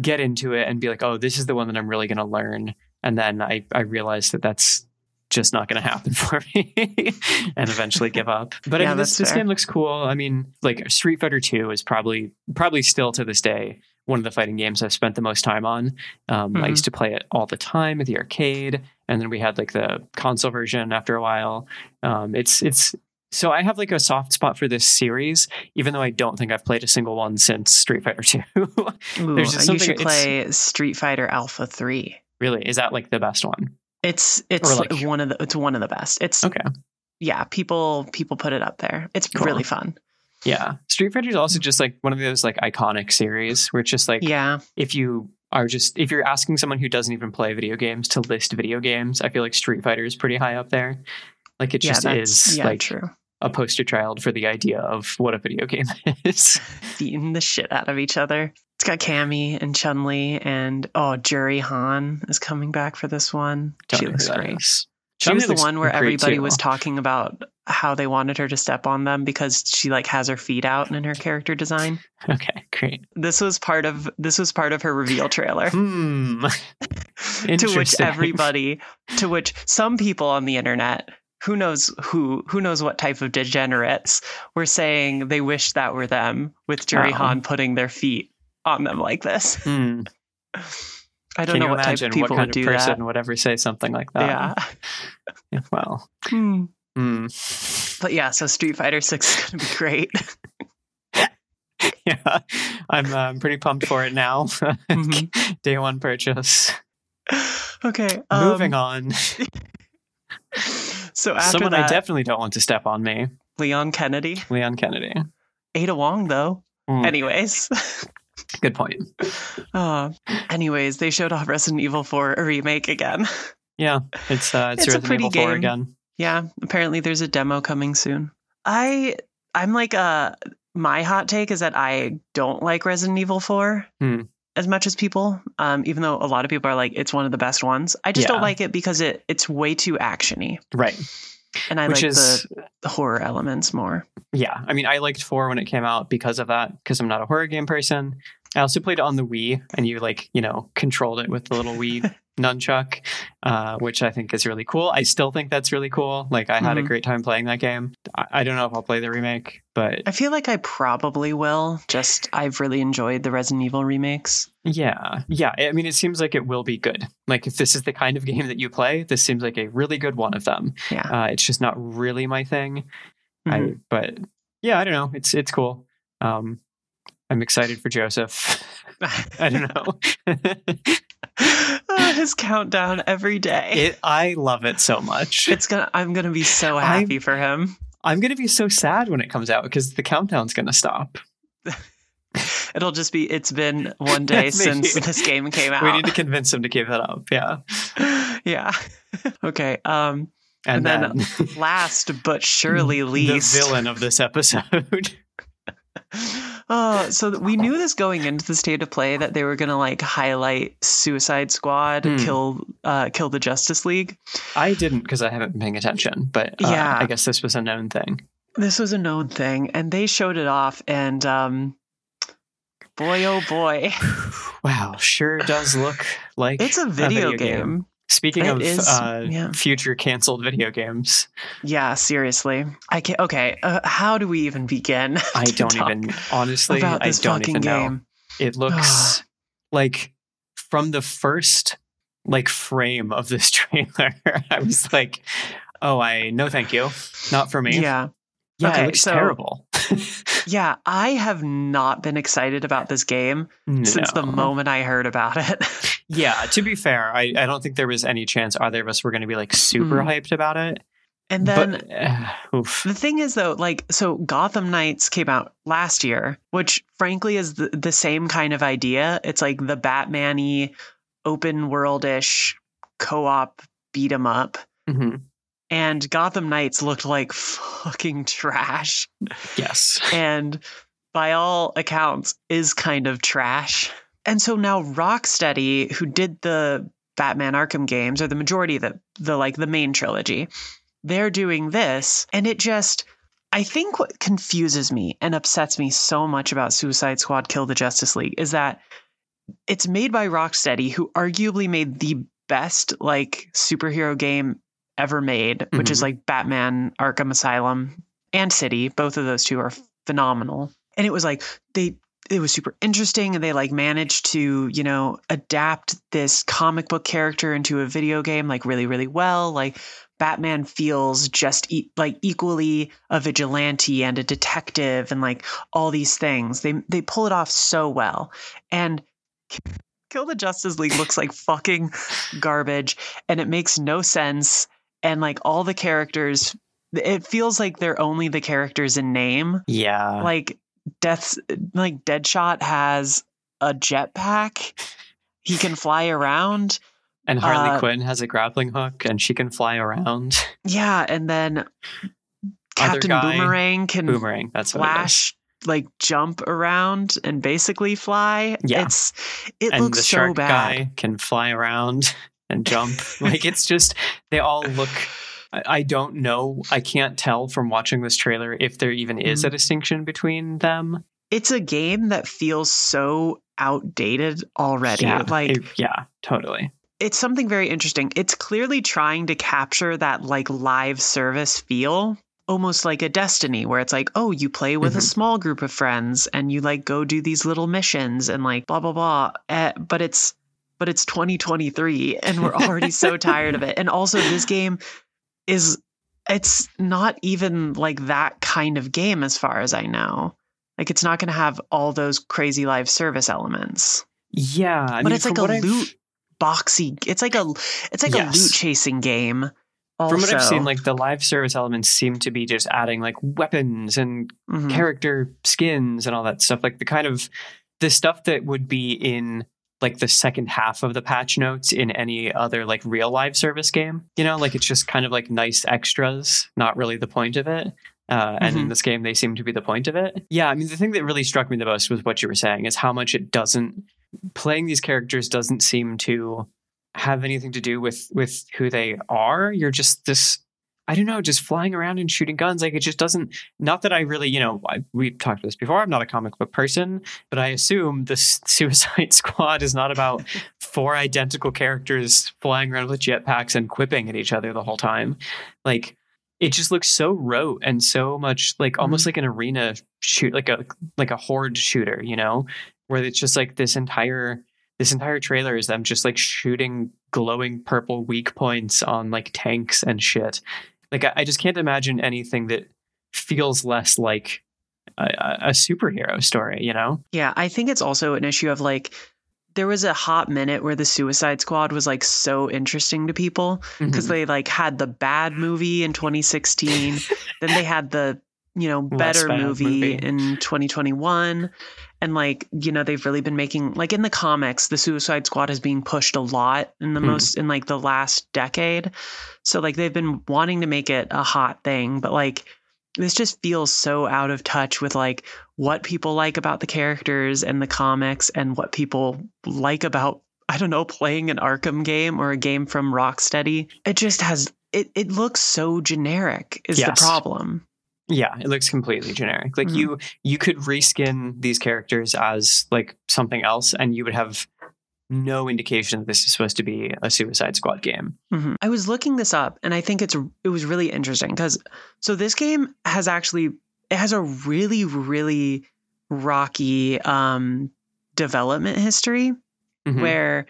get into it and be like, oh, this is the one that I'm really going to learn and then I I realized that that's just not going [LAUGHS] to happen for me [LAUGHS] and eventually give up. But Yeah, I mean, this, this game looks cool. I mean, like Street Fighter 2 is probably probably still to this day one of the fighting games I've spent the most time on. Um, I Mhm. used to play it all the time at the arcade, and then we had like the console version after a while. Um, it's it's so I have like a soft spot for this series, even though I don't think I've played a single one since Street Fighter 2. [LAUGHS] There's just you should play Street Fighter Alpha Three. really, is that like the best one? It's it's like- one of the it's one of the best. It's Okay. yeah, people people put it up there. It's Cool. really fun. Yeah. Street Fighter is also just like one of those like iconic series where it's just like Yeah, if you are just if you're asking someone who doesn't even play video games to list video games, I feel like Street Fighter is pretty high up there. Like it yeah, just is yeah, like true. A poster child for the idea of what a video game [LAUGHS] is. Beating the shit out of each other. It's got Cammy and Chun Li and oh, Juri Han is coming back for this one. Don't she looks great. is. She was the one where everybody too. was talking about how they wanted her to step on them because she like has her feet out in her character design. [LAUGHS] Okay, great. This was part of this was part of her reveal trailer. Hmm. [LAUGHS] to which everybody to which some people on the internet who knows who who knows what type of degenerates were saying they wish that were them with Juri Oh. Han putting their feet on them like this. Hmm. [LAUGHS] I don't Can know you what type imagine of people what kind would of do person that. would ever say something like that? [LAUGHS] yeah. Well, Hmm. hmm. But yeah, so Street Fighter 6 is going to be great. [LAUGHS] yeah, I'm uh, pretty pumped for it now. Mhm. Day one purchase. okay. Moving um, on. So after Someone I definitely don't want to step on me. Leon Kennedy, Leon Kennedy. Ada Wong though. Hmm, Anyways, [LAUGHS] Good point. [LAUGHS] uh, anyways, they showed off Resident Evil 4 a remake again. [LAUGHS] Yeah, it's uh, it's, It's a pretty Evil 4 game. again. Yeah, apparently there's a demo coming soon. I I'm like uh my hot take is that I don't like Resident Evil 4 Hmm. As much as people. Um, even though a lot of people are like it's one of the best ones. I just Yeah. don't like it because it it's way too actiony. Right. And I Which like is the, the horror elements more. yeah. I mean, I liked four when it came out because of that. Because I'm not a horror game person. I also played it on the Wii, and you like you know controlled it with the little Wii [LAUGHS] nunchuck, uh, which I think is really cool. I still think that's really cool. Like I had a Mhm. great time playing that game. I, I don't know if I'll play the remake, but I feel like I probably will. Just I've really enjoyed the Resident Evil remakes. Yeah. Yeah. I mean, it seems like it will be good. Like, if this is the kind of [LAUGHS] game that you play, this seems like a really good one of them. Yeah. Uh, it's just not really my thing. I, Mhm. but yeah, I don't know. It's it's cool. Um, I'm excited for Joseph. [LAUGHS] I don't know. Ah, [LAUGHS] His countdown every day. it, I love it so much. it's gonna. I'm gonna be so I'm- happy for him. I'm gonna be so sad when it comes out because the countdown's gonna stop. [LAUGHS] It'll just be. It's been one day since this game came out. We need to convince him to give it up. Yeah. yeah. okay. Um. And, And then then, Last but surely least, the villain of this episode. Oh, so we knew this going into the state of play that they were gonna like highlight Suicide Squad, Hmm. kill, uh, kill the Justice League. I didn't because I haven't been paying attention, but uh, Yeah. I guess this was a known thing. This was a known thing, and they showed it off, and um, boy, oh boy, Wow, sure does look like it's a video, game. Speaking It of is, uh, yeah. future canceled video games, Yeah, seriously. I can not Okay, uh, how do we even begin? [LAUGHS] I don't even honestly, about I this don't fucking even know. game. It looks like from the first like frame of this [LAUGHS] trailer, I was like, "Oh, I no, thank you, not for me." Yeah, yeah, Okay, it looks so- terrible. [LAUGHS] yeah. I have not been excited about this game since the moment I heard about it. Yeah, to be fair, I, I don't think there was any chance either of us were going to be like super Mhm. hyped about it. and then but uh. The thing is, though, like, so Gotham Knights came out last year, which frankly is the, the same kind of idea. It's like the Batman y, open world ish co op beat 'em up. Mhm. And Gotham Knights looked like fucking trash. Yes. And by all accounts, is kind of trash. And so now Rocksteady, who did the Batman Arkham games, or the majority of the, the like the main trilogy, they're doing this. And it just I think what confuses me and upsets me so much about Suicide Squad Kill the Justice League is that it's made by Rocksteady, who arguably made the best like superhero game ever made, which is Mhm. like Batman Arkham Asylum and City. Both of those two are phenomenal. And it was like they it was super interesting and they like managed to, you know, adapt this comic book character into a video game like really really well. Like Batman feels just e- like equally a vigilante and a detective and like all these things. They they pull it off so well. And [LAUGHS] Kill the Justice League looks like fucking garbage and it makes no sense and like all the characters it feels like they're only the characters in name. Yeah. Like Death's like Deadshot has a jetpack. He can fly around. and Harley uh, Quinn has a grappling hook and she can fly around. Yeah, and then Captain guy, Boomerang can Boomerang. That's flash like jump around and basically fly. Yeah. It's it And looks the so bad. guy can fly around and jump. [LAUGHS] like it's just they all look. I don't know. I can't tell from watching this trailer if there even is Mm-hmm. a distinction between them. It's a game that feels so outdated already. Yeah, like it- yeah, totally. it's something very interesting. It's clearly trying to capture that like live service feel, almost like a Destiny, where it's like, oh, you play with mm-hmm. a small group of friends and you like go do these little missions and like blah blah blah. Uh, but it's but it's 2023 and we're already so [LAUGHS] tired of it. And also, this game is it's not even like that kind of game as far as I know. Like it's not going to have all those crazy live service elements. Yeah, I but mean, it's like a I've... loot boxy. It's like a it's like yes. a loot chasing game. Also. From what I've seen, like the live service elements seem to be just adding like weapons and mm-hmm. character skins and all that stuff. Like the kind of the stuff that would be in like the second half of the patch notes in any other like real live service game. You know, like it's just kind of like nice extras, not really the point of it. Uh, and mm-hmm. in this game, they seem to be the point of it. Yeah, I mean, the thing that really struck me the most was what you were saying is how much it doesn't playing these characters doesn't seem to have anything to do with with who they are. You're just this I don't know, just flying around and shooting guns. Like it just doesn't. Not that I really, you know, I, we've talked about this before. I'm not a comic book person, but I assume the [LAUGHS] Suicide Squad is not about [LAUGHS] four identical characters flying around with jetpacks and quipping at each other the whole time. Like it just looks so rote and so much like almost mm-hmm. like an arena shoot, like a like a horde shooter, you know, where it's just like this entire this entire trailer is them just like shooting glowing purple weak points on like tanks and shit like I, I just can't imagine anything that feels less like a, a superhero story, you know? Yeah, I think it's also an issue of like there was a hot minute where the Suicide Squad was like so interesting to people because mm-hmm. they like had the bad movie in 2016, then they had the you know better movie, movie, in 2021 and like you know they've really been making like in the comics the suicide squad is being pushed a lot in the mm. most in like the last decade so like they've been wanting to make it a hot thing but like this just feels so out of touch with like what people like about the characters and the comics and what people like about I don't know playing an Arkham game or a game from Rocksteady. It just has it it looks so generic is yes. the problem. Yeah, it looks completely generic. Like mm-hmm. you you could reskin these characters as like something else and you would have no indication that this is supposed to be a Suicide Squad game. Mm-hmm. I was looking this up and I think it's it was really interesting cuz so this game has actually it has a really really rocky um development history mm-hmm. where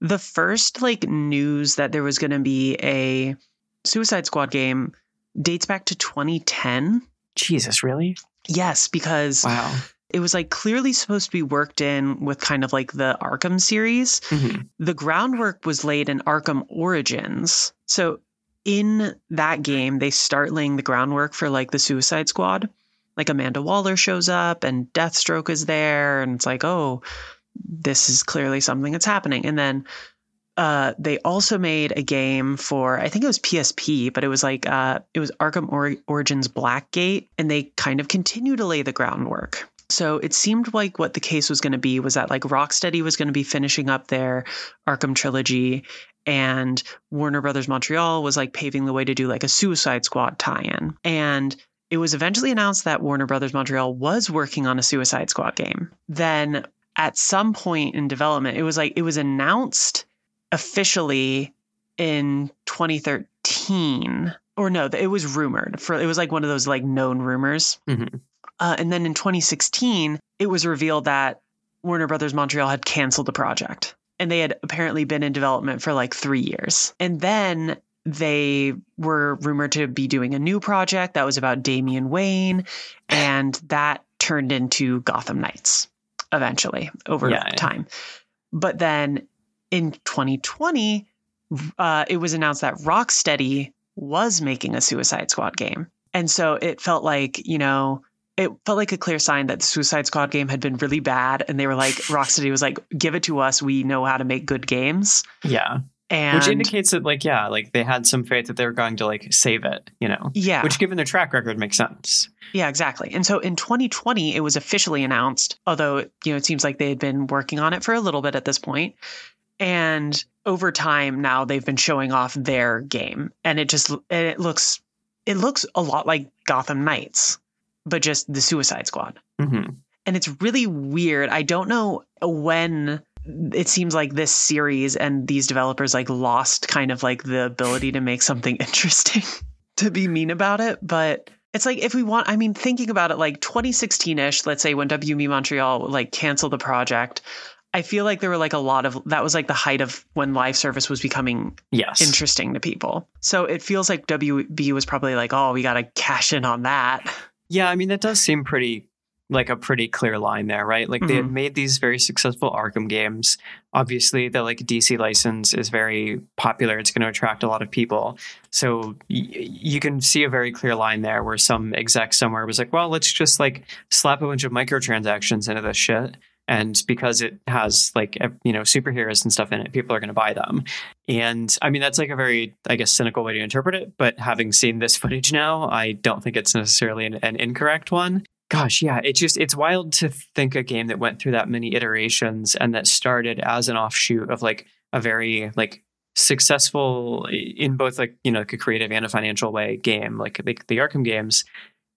the first like news that there was going to be a Suicide Squad game dates back to 2010. Jesus, really? Yes, because wow. it was like clearly supposed to be worked in with kind of like the Arkham series. Mm-hmm. The groundwork was laid in Arkham Origins. So in that game, they start laying the groundwork for like the Suicide Squad. Like Amanda Waller shows up and Deathstroke is there, and it's like, oh, this is clearly something that's happening. And then uh, they also made a game for I think it was PSP, but it was like uh, it was Arkham or- Origins Blackgate, and they kind of continue to lay the groundwork. So it seemed like what the case was going to be was that like Rocksteady was going to be finishing up their Arkham trilogy, and Warner Brothers Montreal was like paving the way to do like a Suicide Squad tie-in, and it was eventually announced that Warner Brothers Montreal was working on a Suicide Squad game. Then at some point in development, it was like it was announced officially in 2013 or no it was rumored for it was like one of those like known rumors mm-hmm. uh, and then in 2016 it was revealed that warner brothers montreal had canceled the project and they had apparently been in development for like three years and then they were rumored to be doing a new project that was about damian wayne [LAUGHS] and that turned into gotham knights eventually over yeah, time yeah. but then in 2020, uh, it was announced that Rocksteady was making a Suicide Squad game. And so it felt like, you know, it felt like a clear sign that the Suicide Squad game had been really bad. And they were like, [LAUGHS] Rocksteady was like, give it to us. We know how to make good games. Yeah. And which indicates that, like, yeah, like they had some faith that they were going to like save it, you know? Yeah. Which, given their track record, makes sense. Yeah, exactly. And so in 2020, it was officially announced, although, you know, it seems like they had been working on it for a little bit at this point, and over time now they've been showing off their game and it just it looks it looks a lot like Gotham Knights but just the Suicide Squad. Mm-hmm. And it's really weird. I don't know when it seems like this series and these developers like lost kind of like the ability to make something [LAUGHS] interesting to be mean about it. But it's like if we want, I mean, thinking about it like 2016 ish, let's say when WME Montreal like canceled the project, I feel like there were like a lot of that was like the height of when live service was becoming yes. interesting to people. So it feels like WB was probably like, oh, we got to cash in on that. Yeah, I mean, that does seem pretty like a pretty clear line there, right? Like they had Mhm. made these very successful Arkham games. Obviously, the like DC license is very popular. It's going to attract a lot of people. So y- you can see a very clear line there where some exec somewhere was like, "Well, let's just like slap a bunch of microtransactions into this shit." And because it has like you know superheroes and stuff in it, people are going to buy them. And I mean that's like a very I guess cynical way to interpret it. But having seen this [LAUGHS] footage now, I don't think it's necessarily an, an incorrect one gosh yeah it just it's wild to think a game that went through that many iterations and that started as an offshoot of like a very like successful in both like you know like a creative and a financial way game like the, the arkham games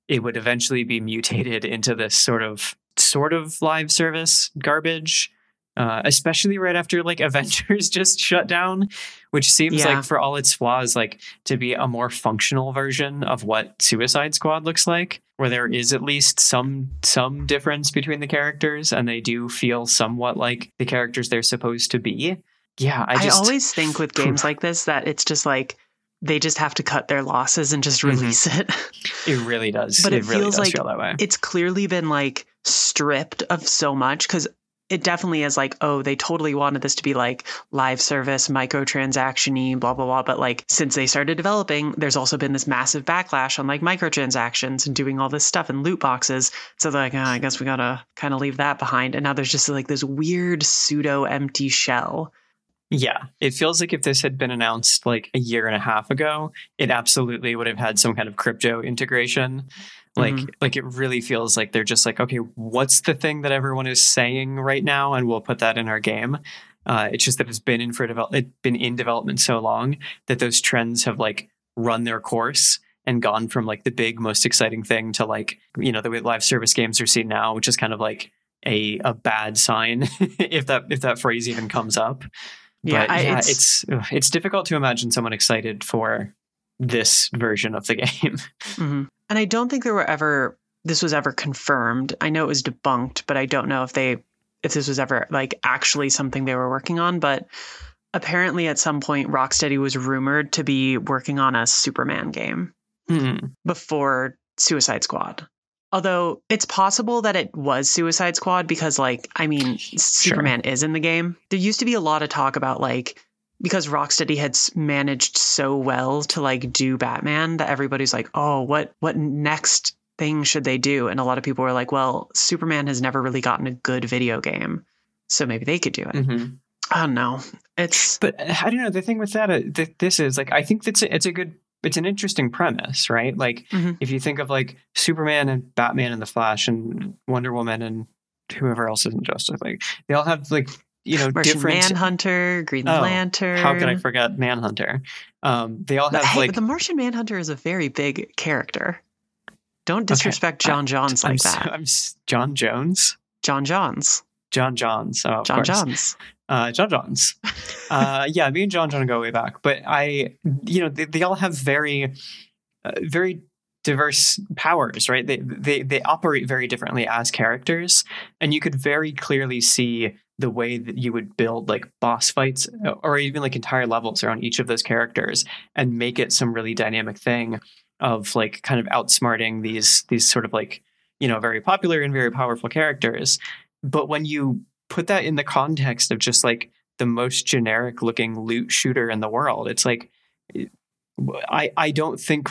it would eventually be mutated [LAUGHS] into this sort of sort of live service garbage uh, especially right after like [LAUGHS] avengers just shut down which seems Yeah. like for all its flaws like to be a more functional version of what suicide squad looks like where there is at least some some difference between the characters and they do feel somewhat like the characters they're supposed to be yeah i I, just always think with [SIGHS] games like this that it's just like they just have to cut their losses and just Mhm. release it. [LAUGHS] it really does But it really feels does like feel that way it's clearly been like stripped of so much because it definitely is like, oh, they totally wanted this to be like live service, microtransaction-y, blah, blah, blah. But like since they started developing, there's also been this massive backlash on like microtransactions and doing all this stuff and loot boxes. So they're like, oh, I guess we gotta kind of leave that behind. And now there's just like this weird pseudo empty shell. Yeah, it feels like if this had been announced like a year and a half ago, it absolutely would have had some kind of crypto integration. Like, Mhm. like it really feels like they're just like, okay, what's the thing that everyone is saying right now, and we'll put that in our game. Uh, it's just that it's been in for develop, it's been in development so long that those trends have like run their course and gone from like the big, most exciting thing to like you know the way live service games are seen now, which is kind of like a a bad sign [LAUGHS] if that if that phrase even comes up Yeah, but I- yeah, it's- it's it's difficult to imagine someone excited for this version of the game. [LAUGHS] Mhm. And I don't think there were ever this was ever confirmed. I know it was debunked, but I don't know if they if this was ever like actually something they were working on. But apparently, at some point, Rocksteady was rumored to be working on a Superman game Hmm. before Suicide Squad. Although it's possible that it was Suicide Squad because, like, I mean, Superman is in the game. There used to be a lot of talk about, like, because Rocksteady had managed so well to like do Batman that everybody's like, oh, what what next thing should they do? And a lot of people were like, well, Superman has never really gotten a good video game, so maybe they could do it. Mhm. I don't know. It's But I don't know. The thing with that, uh, th- this is like I think that's a, it's a good, it's an interesting premise, right? Like Mhm. if you think of like Superman and Batman and the Flash and Wonder Woman and whoever else is in Justice League, they all have like you know Martian different. Manhunter, Green Oh, Lantern. How could I forget Manhunter? Um, they all But, have hey, like but the Martian Manhunter is a very big character. Don't disrespect John Johns I'm, like that. I'm John Jones. John Johns. John Johns. Oh, John course. Johns. uh, John Johns. uh, yeah, me and John John go way back, but I, you know, they, they all have very, uh, very diverse powers, right? They, they they operate very differently as characters, and you could very clearly see the way that you would build like boss fights uh, or even like entire levels around each of those characters and make it some really dynamic thing of like kind of outsmarting these these sort of like you know very popular and very powerful characters. But when you put that in the context of just like the most generic looking loot shooter in the world it's like i i don't think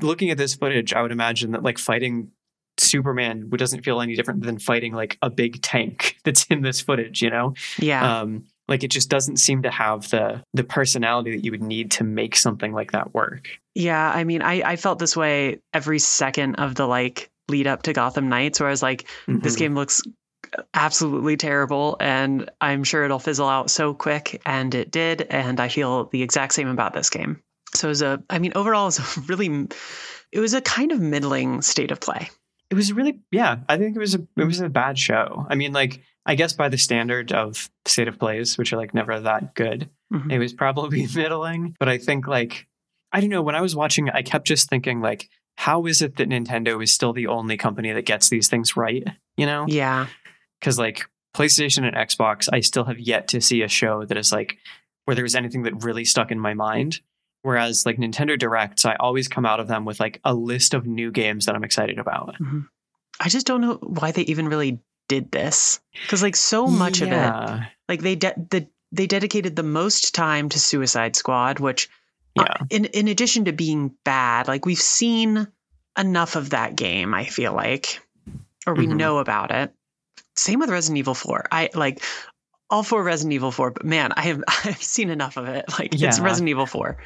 looking at this footage i would imagine that like fighting superman doesn't feel any different than fighting like a big tank [LAUGHS] that's in this footage you know Yeah. um like it just doesn't seem to have the the personality that you would need to make something like that work Yeah, I mean, I, I felt this way every second of the like lead up to Gotham Knights, where I was like, this Mhm. game looks absolutely terrible, and I'm sure it'll fizzle out so quick, and it did, and I feel the exact same about this game. So it was a, I mean, overall, it was a [LAUGHS] really, it was a kind of middling state of play. It was really yeah i think it was a it was a bad show i mean like i guess by the standard of state of plays which are like never that good Mhm. it was probably [LAUGHS] middling but i think like i don't know when i was watching i kept just thinking like how is it that nintendo is still the only company that gets these things right you know Yeah. because like PlayStation and Xbox, I still have yet to see a show that is like where there was anything that really stuck in my mind. Whereas like Nintendo Directs, I always come out of them with like a list of new games that I'm excited about. I just don't know why they even really did this because like so much of it like they de- the they dedicated the most time to Suicide Squad, which uh, Yeah. in in addition to being bad, like we've seen enough of that game. I feel like, or we Mhm. know about it. Same with Resident Evil Four. I like all four Resident Evil Four, but man, I have [LAUGHS] I've seen enough of it. Like it's Resident Evil Four.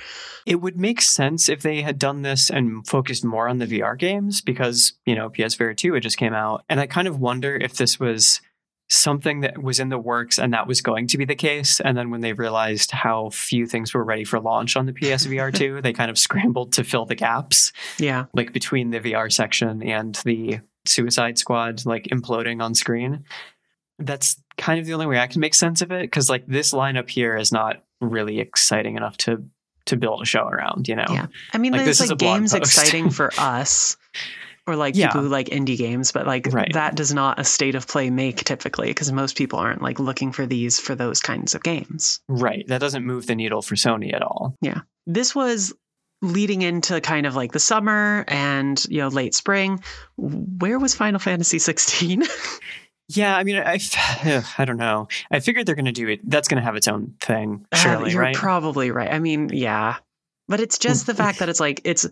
It would make sense if they had done this and focused more on the VR games because, you know, PSVR 2 it just came out. And I kind of wonder if this was something that was in the works and that was going to be the case. And then when they realized how few things were ready for launch on the PSVR [LAUGHS] 2, they kind of scrambled to fill the gaps, Yeah, like between the VR section and the Suicide Squad, like imploding on screen. That's kind of the only way I can make sense of it because, like, this lineup here is not really exciting enough to to build a show around, you know? Yeah. I mean, Like, this is like a games post. exciting [LAUGHS] for us. Or like Yeah. people who like indie games, but like Right. that does not a state of play make typically because most people aren't like looking for these for those kinds of games. Right. That doesn't move the needle for Sony at all. Yeah. This was leading into kind of like the summer and you know late spring where was final fantasy 16 [LAUGHS] Yeah, I mean, I, [SIGHS] I don't know. I figured they're going to do it. That's going to have its own thing, surely, Uh, you're right? probably right i mean yeah but it's just the fact that it's like it's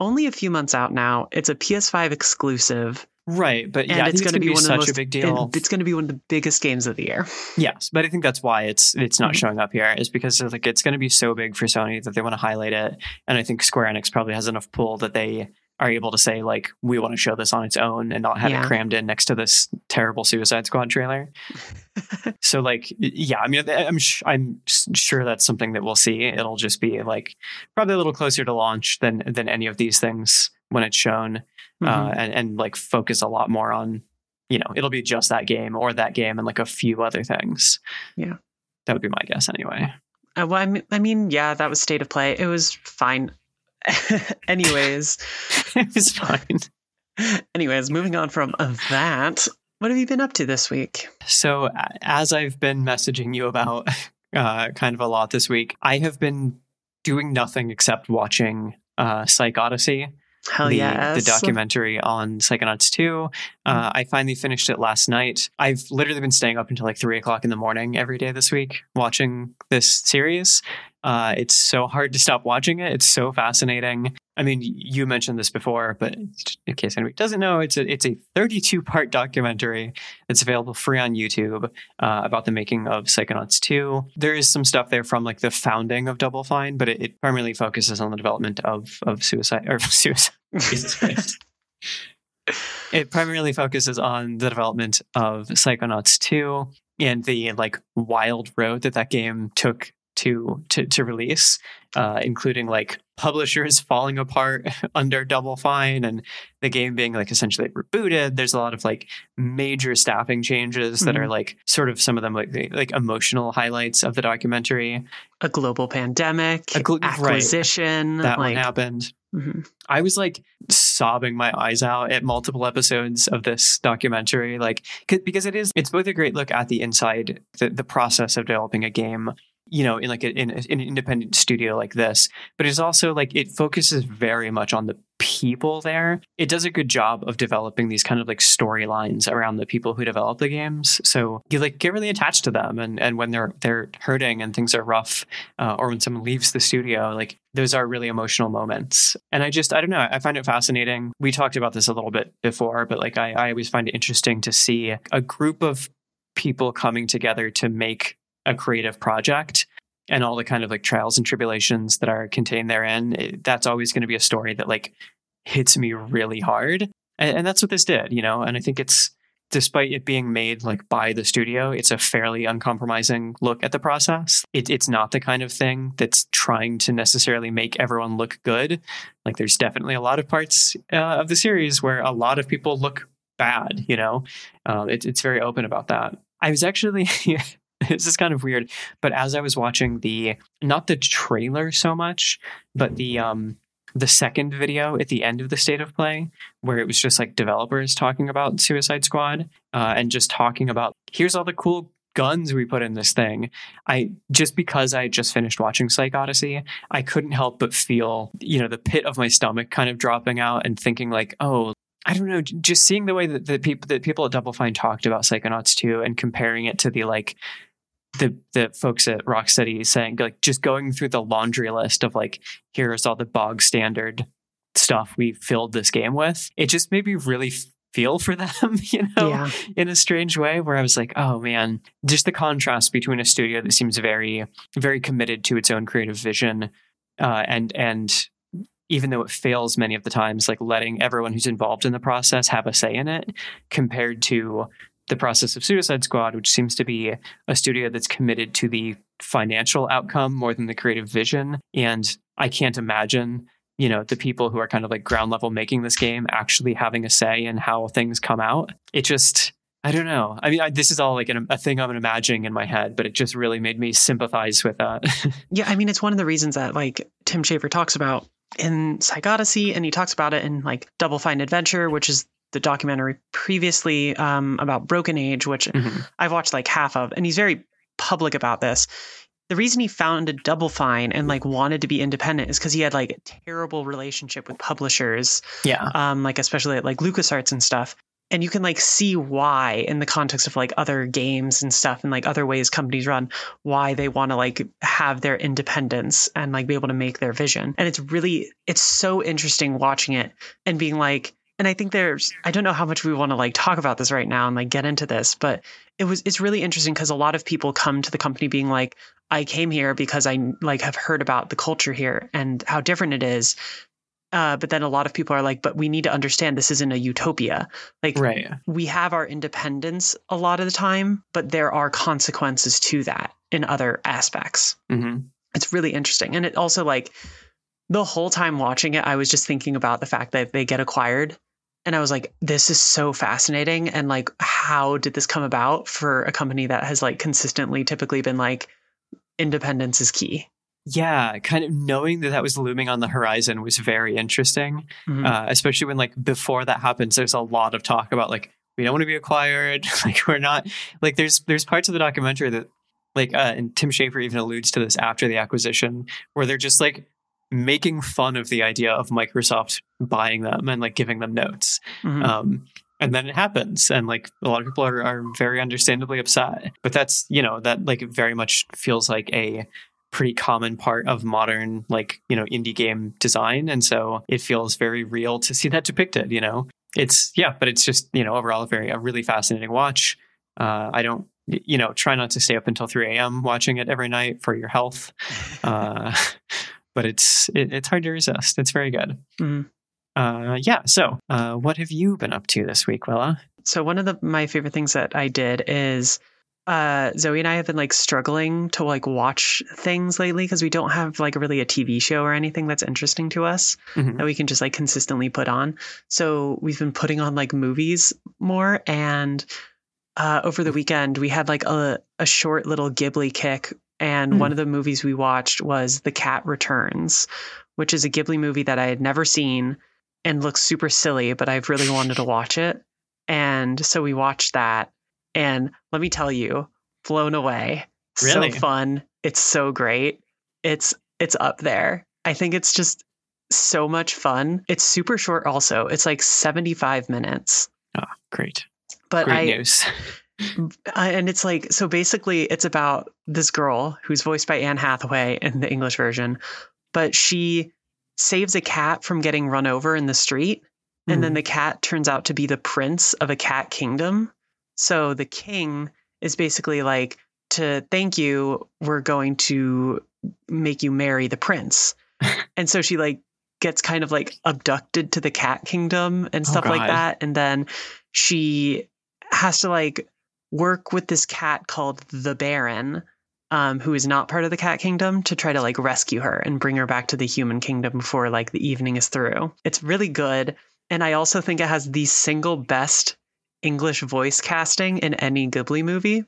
only a few months out now it's a ps5 exclusive right, but yeah, it's going to be, one of the such most a big deal. it- it's going to be one of the biggest games of the year Yes, but I think that's why it's it's not Mhm. showing up here is because like it's going to be so big for Sony that they want to highlight it, and I think Square Enix probably has enough pull that they are able to say like we want to show this on its own and not have Yeah. it crammed in next to this terrible Suicide Squad trailer. [LAUGHS] so like yeah, I mean I'm sh- I'm sure that's something that we'll see. It'll just be like probably a little closer to launch than than any of these things when it's shown Mhm. uh, and and like focus a lot more on you know it'll be just that game or that game and like a few other things Yeah. that would be my guess anyway Uh, well, I mean, I mean yeah that was state of play it was fine [LAUGHS] anyways [LAUGHS] it was fine anyways moving on from that what have you been up to this week so as i've been messaging you about [LAUGHS] uh, kind of a lot this week i have been doing nothing except watching uh, psych odyssey hell the, yes the documentary on Psychonauts 2. Uh, I finally finished it last night. I've literally been staying up until like three o'clock in the morning every day this week watching this series. Uh, it's so hard to stop watching it. It's so fascinating. I mean, you mentioned this before, but in case anybody doesn't know, it's a it's a 32 part documentary that's available free on YouTube uh, about the making of Psychonauts 2. There is some stuff there from like the founding of Double Fine, but it, it primarily focuses on the development of of suicide or [LAUGHS] suicide. Jesus Christ. [LAUGHS] It primarily focuses on the development of Psychonauts 2 and the like wild road that that game took to to, to release, uh, including like publishers falling apart [LAUGHS] under Double Fine and the game being like essentially rebooted. There's a lot of like major staffing changes that are like sort of some of them like the- like emotional highlights of the documentary. a global pandemic A gl- right. acquisition That like one happened. mhm. I was like sobbing my eyes out at multiple episodes of this documentary, like 'cause- because it is it's both a great look at the inside the, the process of developing a game, you know, in like a, in, a- in an independent studio like this, but it's also like it focuses very much on the people there. It does a good job of developing these kind of like storylines around the people who develop the games, so you like get really attached to them, and and when they're they're hurting and things are rough, uh, or when someone leaves the studio, like those are really emotional moments. And I just, I don't know, I find it fascinating. We talked about this a little bit before, but like I, I always find it interesting to see a group of people coming together to make a creative project and all the kind of like trials and tribulations that are contained therein. It- that's always going to be a story that like hits me really hard. And, and that's what this did, you know, and I think it's, despite it being made like by the studio, it's a fairly uncompromising look at the process. It, it's not the kind of thing that's trying to necessarily make everyone look good. Like there's definitely a lot of parts uh, of the series where a lot of people look bad. You know, uh, it, it's very open about that. I was actually. [LAUGHS] [LAUGHS] this is kind of weird, but as I was watching the not the trailer so much, but the um the second video at the end of the state of play, where it was just like developers talking about Suicide Squad uh, and just talking about here's all the cool guns we put in this thing. I just because I just finished watching Psych Odyssey, I couldn't help but feel, you know, the pit of my stomach kind of dropping out and thinking like, oh, I don't know, just seeing the way that the people that people at Double Fine talked about Psychonauts 2 and comparing it to the like the the folks at Rocksteady saying like just going through the laundry list of like here's all the bog standard stuff we filled this game with. It just made me really feel for [LAUGHS] them, you know, yeah. in a strange way where I was like, oh man, just the contrast between a studio that seems very very committed to its own creative vision uh, and and even though it fails many of the times like letting everyone who's involved in the process have a say in it compared to the process of Suicide Squad, which seems to be a studio that's committed to the financial outcome more than the creative vision. And I can't imagine, you know, the people who are kind of like ground level making this game actually having a say in how things come out. It just, I don't know. I mean, I, this is all like an, a thing I'm imagining in my head, but it just really made me sympathize with that. [LAUGHS] yeah, I mean, it's one of the reasons that like Tim Schafer talks about in Psych Odyssey, and he talks about it in like Double Fine Adventure, which is the documentary previously um, about Broken Age, which mm-hmm. I've watched like half of, and he's very public about this. The reason he founded Double Fine and like wanted to be independent is because he had like a terrible relationship with publishers. Yeah. Um, like especially at like LucasArts and stuff. And you can like see why in the context of like other games and stuff and like other ways companies run, why they want to like have their independence and like be able to make their vision. And it's really it's so interesting watching it and being like, and I think there's I don't know how much we want to like talk about this right now and like get into this, but it was it's really interesting because a lot of people come to the company being like, I came here because I like have heard about the culture here and how different it is. Uh, but then a lot of people are like, but we need to understand this isn't a utopia. Like, right. we have our independence a lot of the time, but there are consequences to that in other aspects. Mm-hmm. It's really interesting. And it also, like, the whole time watching it, I was just thinking about the fact that they get acquired and I was like, this is so fascinating. And like, how did this come about for a company that has like consistently typically been like, independence is key? Yeah, kind of knowing that that was looming on the horizon was very interesting, mm-hmm. uh, especially when like before that happens, there's a lot of talk about like we don't want to be acquired, [LAUGHS] like we're not like there's there's parts of the documentary that like uh, and Tim Schafer even alludes to this after the acquisition where they're just like making fun of the idea of Microsoft buying them and like giving them notes. Mm-hmm. Um, and then it happens and like a lot of people are, are very understandably upset. But that's you know that like very much feels like a pretty common part of modern like you know indie game design. And so it feels very real to see that depicted you know? It's yeah but it's just you know overall a very a really fascinating watch. Uh, i don't you know try not to stay up until 3 a.m watching it every night for your health. [LAUGHS] Uh, [LAUGHS] but it's it, it's hard to resist. It's very good. Mm-hmm. Uh, yeah. So, uh, what have you been up to this week, Willa? So one of the my favorite things that I did is uh, Zoe and I have been like struggling to like watch things lately because we don't have like really a TV show or anything that's interesting to us mm-hmm. that we can just like consistently put on. So we've been putting on like movies more and uh, over the weekend we had like a, a short little Ghibli kick and mm. one of the movies we watched was The Cat Returns, which is a Ghibli movie that I had never seen and looks super silly, but I've really wanted to watch it. And so we watched that. And let me tell you, blown away. Really? So fun. It's so great. It's it's up there. I think it's just so much fun. It's super short also. It's like 75 minutes. Oh, great. But great I news. [LAUGHS] and it's like so basically it's about this girl who's voiced by Anne Hathaway in the English version, but she saves a cat from getting run over in the street, and mm. then hmm. the cat turns out to be the prince of a cat kingdom. So the king is basically like to thank you, we're going to make you marry the prince. [LAUGHS] and so she like gets kind of like abducted to the cat kingdom and oh, stuff oh, like that and then she has to like work with this cat called the Baron, um, who is not part of the cat kingdom, to try to like rescue her and bring her back to the human kingdom before like the evening is through. It's really good. And I also think it has the single best English voice casting in any Ghibli movie,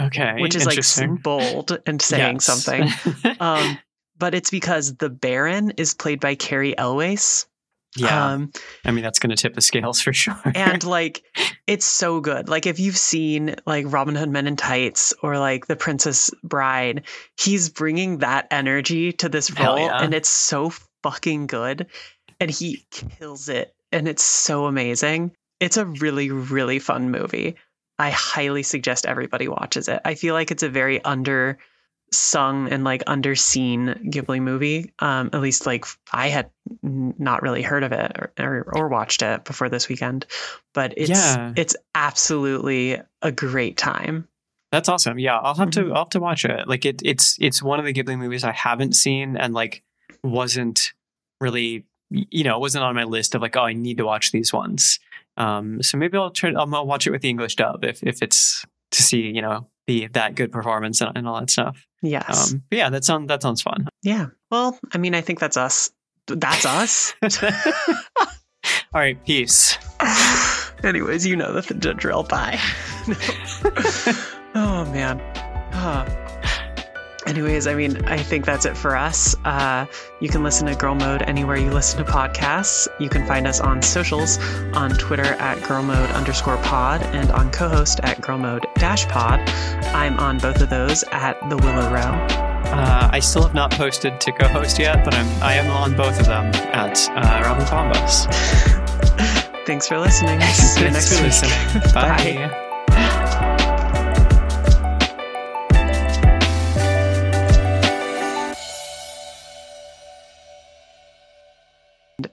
Okay. which is like bold and saying Yes. something. [LAUGHS] Um, but it's because the Baron is played by Cary Elwes. Yeah. Um, I mean, that's going to tip the scales [LAUGHS] for sure. and like it's so good. Like if you've seen like Robin Hood Men in Tights or like The Princess Bride, he's bringing that energy to this role, yeah. and it's so fucking good, and he kills it, and it's so amazing. It's a really really fun movie. I highly suggest everybody watches it. I feel like it's a very under sung and like underseen Ghibli movie. Um, at least like I had not really heard of it or, or, or watched it before this weekend, but it's Yeah. it's absolutely a great time. That's awesome. Yeah, I'll have to Mhm. I'll have to watch it. Like it it's it's one of the Ghibli movies I haven't seen and like wasn't really you know, it wasn't on my list of like, oh, I need to watch these ones. Um, so maybe I'll try I'll watch it with the English dub if if it's to see, you know, the that good performance and, and all that stuff. Yes. Um, but yeah, that sounds that sounds fun. yeah. Well, I mean, I think that's us. That's us. [LAUGHS] [LAUGHS] all right, peace. [SIGHS] Anyways, you know the, the drill. Bye. [LAUGHS] oh man. Huh. Anyways, I mean, I think that's it for us. Uh, you can listen to Girl Mode anywhere you listen to podcasts. You can find us on socials on Twitter at Girl Mode underscore pod and on co-host at Girl Mode dash pod. I'm on both of those at the Willow Row. Uh, I still have not posted to co-host yet, but I'm I am on both of them at uh, Robin Combos. [LAUGHS] Thanks for listening. [LAUGHS] See you Thanks next for week. listening. [LAUGHS] Bye.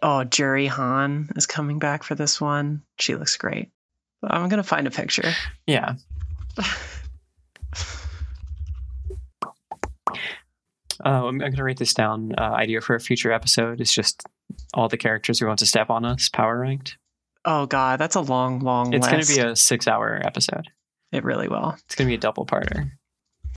Oh, Juri Han is coming back for this one. She looks great. I'm gonna find a picture. Yeah. Oh, [LAUGHS] I'm, I'm going to write this down. Uh, idea for a future episode is just all the characters who want to step on us, power ranked. Oh God, that's a long, long It's going to be a six hour episode. It really will. It's going to be a double parter.